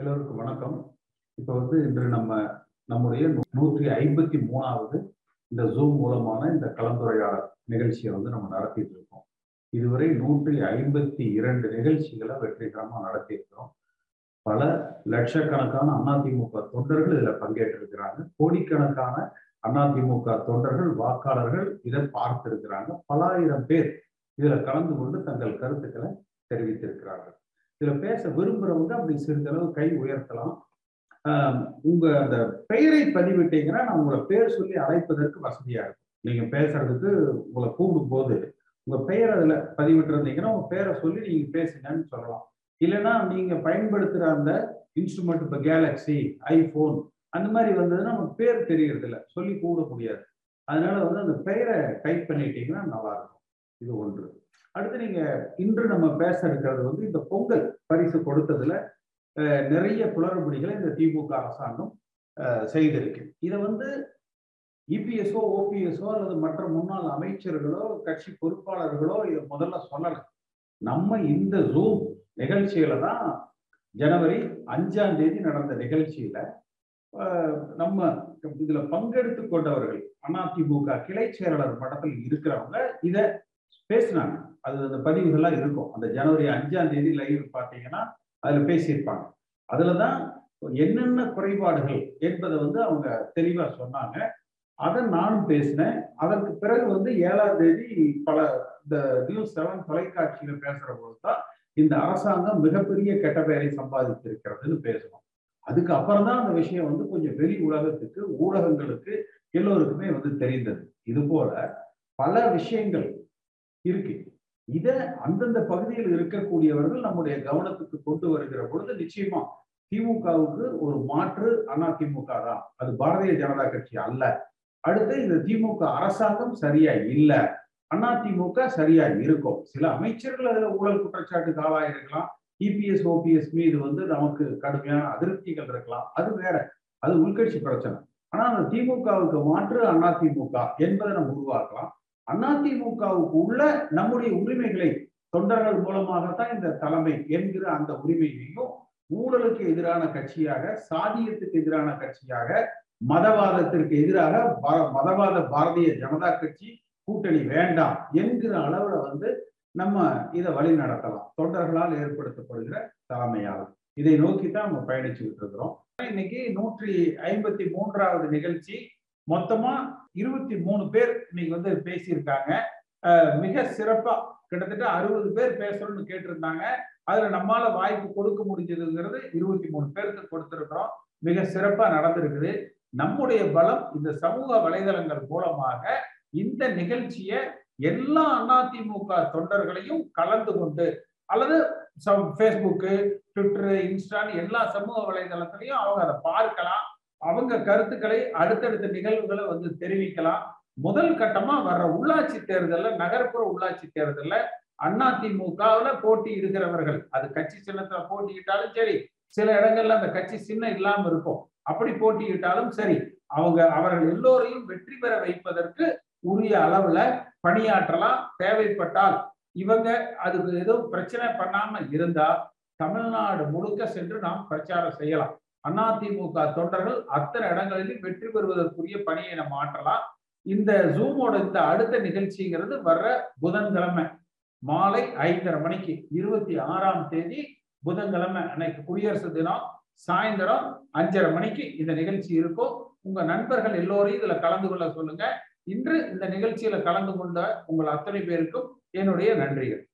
எல்லோருக்கும் வணக்கம். இப்போ வந்து இன்று நம்ம நம்முடைய நூற்றி ஐம்பத்தி மூணாவது இந்த ஜூம் மூலமான இந்த கலந்துரையாடல் நிகழ்ச்சியை வந்து நம்ம நடத்திட்டு இருக்கோம். இதுவரை நூற்றி ஐம்பத்தி இரண்டு நிகழ்ச்சிகளை வெற்றிகரமாக நடத்தியிருக்கிறோம். பல லட்சக்கணக்கான அதிமுக தொண்டர்கள் இதில் பங்கேற்றிருக்கிறாங்க. கோடிக்கணக்கான அதிமுக தொண்டர்கள் வாக்காளர்கள் இதை பார்த்திருக்கிறாங்க. பலாயிரம் பேர் இதில் கலந்து கொண்டு தங்கள் கருத்துக்களை தெரிவித்திருக்கிறார்கள். இதுல பேச விரும்புறவங்க அப்படி சிறிதளவு கை உயர்த்தலாம். உங்க அந்த பெயரை பதிவிட்டீங்கன்னா நான் உங்களை பேர் சொல்லி அழைப்பதற்கு வசதியா இருக்கும். நீங்க பேசுறதுக்கு உங்களை கூப்பிடும் போது உங்க பெயர் அதுல பதிவிட்டு இருந்தீங்கன்னா உங்க பேரை சொல்லி நீங்க பேசுங்கன்னு சொல்லலாம். இல்லைன்னா நீங்க பயன்படுத்துற அந்த இன்ஸ்ட்ருமெண்ட் இப்போ கேலக்ஸி ஐபோன் அந்த மாதிரி வந்ததுன்னா நமக்கு பேர் தெரியறது இல்லை சொல்லி கூப்பிட முடியாது அதனால வந்து அந்த பெயரை டைப் பண்ணிட்டீங்கன்னா நல்லா இருக்கும். இது ஒன்று. அடுத்து நீங்க இன்று நம்ம பேச இருக்கிறது வந்து இந்த பொங்கல் பரிசு கொடுத்ததுல நிறைய குளறுபடிகளை இந்த திமுக அரசாங்கம் செய்திருக்கு. இதை வந்து இபிஎஸ்ஓ ஓபிஎஸ்ஓ அல்லது மற்ற முன்னாள் அமைச்சர்களோ கட்சி பொறுப்பாளர்களோ இதை முதல்ல சொல்லலை. நம்ம இந்த ஜூம் நிகழ்ச்சியில தான் ஜனவரி அஞ்சாம் தேதி நடந்த நிகழ்ச்சியில நம்ம இதுல பங்கெடுத்து கொண்டவர்கள் அதிமுக கிளை செயலாளர் மட்டத்தில் இருக்கிறவங்க இதை பேசினாங்க. அது அந்த பதிவுகள்லாம் இருக்கும். அந்த ஜனவரி அஞ்சாம் தேதி லைவ் பார்த்தீங்கன்னா அதுல பேசியிருப்பாங்க. அதுலதான் என்னென்ன குறைபாடுகள் என்பதை வந்து அவங்க தெளிவா சொன்னாங்க. அதை நானும் பேசினேன். அதற்கு பிறகு வந்து ஏழாம் தேதி பல இந்த நியூஸ் செவன் தொலைக்காட்சியில பேசுற போது தான் இந்த அரசாங்கம் மிகப்பெரிய கெட்ட பெயரை சம்பாதித்திருக்கிறதுன்னு பேசணும் அதுக்கு அப்புறம் தான் அந்த விஷயம் வந்து கொஞ்சம் வெளி உலகத்துக்கு ஊடகங்களுக்கு எல்லோருக்குமே வந்து தெரிந்தது. இது போல பல விஷயங்கள் இருக்கு. இத அந்தந்த பகுதியில் இருக்கக்கூடியவர்கள் நம்முடைய கவனத்துக்கு கொண்டு வருகிற பொழுது நிச்சயமா திமுகவுக்கு ஒரு மாற்று அதிமுக தான். அது பாரதிய ஜனதா கட்சி அல்ல. அடுத்து இந்த திமுக அரசாங்கம் சரியா அண்ணா அதிமுக சரியா இருக்கும். சில அமைச்சர்கள் அதுல ஊழல் குற்றச்சாட்டுக்கு ஆளாயிருக்கலாம் இபிஎஸ் ஓபிஎஸ் மீது வந்து நமக்கு கடுமையான அதிருப்திகள் இருக்கலாம். அது வேற. அது உள்கட்சி பிரச்சனை. ஆனா அந்த திமுகவுக்கு மாற்று அதிமுக என்பதை நம்ம உருவாக்கலாம். அதிமுகவுக்கு உள்ள நம்முடைய உரிமைகளை தொண்டர்கள் மூலமாகத்தான் இந்த தலைமை என்கிற அந்த உரிமையையும் ஊழலுக்கு எதிரான கட்சியாக சாதியத்துக்கு எதிரான கட்சியாக மதவாதத்திற்கு எதிராக மதவாத பாரதிய ஜனதா கட்சி கூட்டணி வேண்டாம் என்கிற அளவுல வந்து நம்ம இதை வழி நடத்தலாம். தொண்டர்களால் ஏற்படுத்தப்படுகிற தலைமையால். இதை நோக்கி தான் நம்ம பயணிச்சுக்கிட்டு இருக்கிறோம். இன்னைக்கு நூற்றி ஐம்பத்தி மூன்றாவது நிகழ்ச்சி மொத்தமா இருபத்தி மூணு பேர் இன்னைக்கு வந்து பேசியிருக்காங்க. மிக சிறப்பா கிட்டத்தட்ட அறுபது பேர் பேசணும்னு கேட்டிருந்தாங்க. அதுல நம்மால வாய்ப்பு கொடுக்க முடிஞ்சதுங்கிறது இருபத்தி மூணு பேருக்கு கொடுத்திருக்கிறோம். மிக சிறப்பா நடந்திருக்குது. நம்முடைய பலம் இந்த சமூக வலைதளங்கள் மூலமாக இந்த நிகழ்ச்சியை எல்லா அதிமுக தொண்டர்களையும் கலந்து கொண்டு அல்லது ஃபேஸ்புக்கு ட்விட்டரு இன்ஸ்டான்னு எல்லா சமூக வலைதளத்திலையும் அவங்க அதை பார்க்கலாம். அவங்க கருத்துக்களை அடுத்தடுத்த நிகழ்வுகளை வந்து தெரிவிக்கலாம். முதல் கட்டமா வர்ற உள்ளாட்சி தேர்தல்ல நகர்ப்புற உள்ளாட்சி தேர்தல்ல அதிமுகவுல போட்டி இருக்கிறவர்கள். அது கட்சி சின்னத்துல போட்டியிட்டாலும் சரி சில இடங்கள்ல அந்த கட்சி சின்னம் இல்லாம இருக்கும். அப்படி போட்டியிட்டாலும் சரி அவங்க அவர்கள் எல்லோரையும் வெற்றி பெற வைப்பதற்கு உரிய அளவுல பணியாற்றலாம். தேவைப்பட்டால் இவங்க அதுக்கு எதுவும் பிரச்சனை பண்ணாம இருந்தா தமிழ்நாடு முழுக்க சென்று நாம் பிரச்சாரம் செய்யலாம். அதிமுக தொண்டர்கள் அத்தனை இடங்களிலும் வெற்றி பெறுவதற்குரிய பணியை நம்ம ஆற்றலாம். இந்த ஜூமோட இந்த அடுத்த நிகழ்ச்சிங்கிறது வர்ற புதன்கிழமை மாலை ஐந்தரை மணிக்கு இருபத்தி ஆறாம் தேதி புதன்கிழமை அன்னைக்கு குடியரசு தினம். சாயந்தரம் அஞ்சரை மணிக்கு இந்த நிகழ்ச்சி இருக்கும். உங்க நண்பர்கள் எல்லோரையும் இதுல கலந்து கொள்ள சொல்லுங்க. இன்று இந்த நிகழ்ச்சியில கலந்து கொண்ட உங்கள் அத்தனை பேருக்கும் என்னுடைய நன்றிகள்.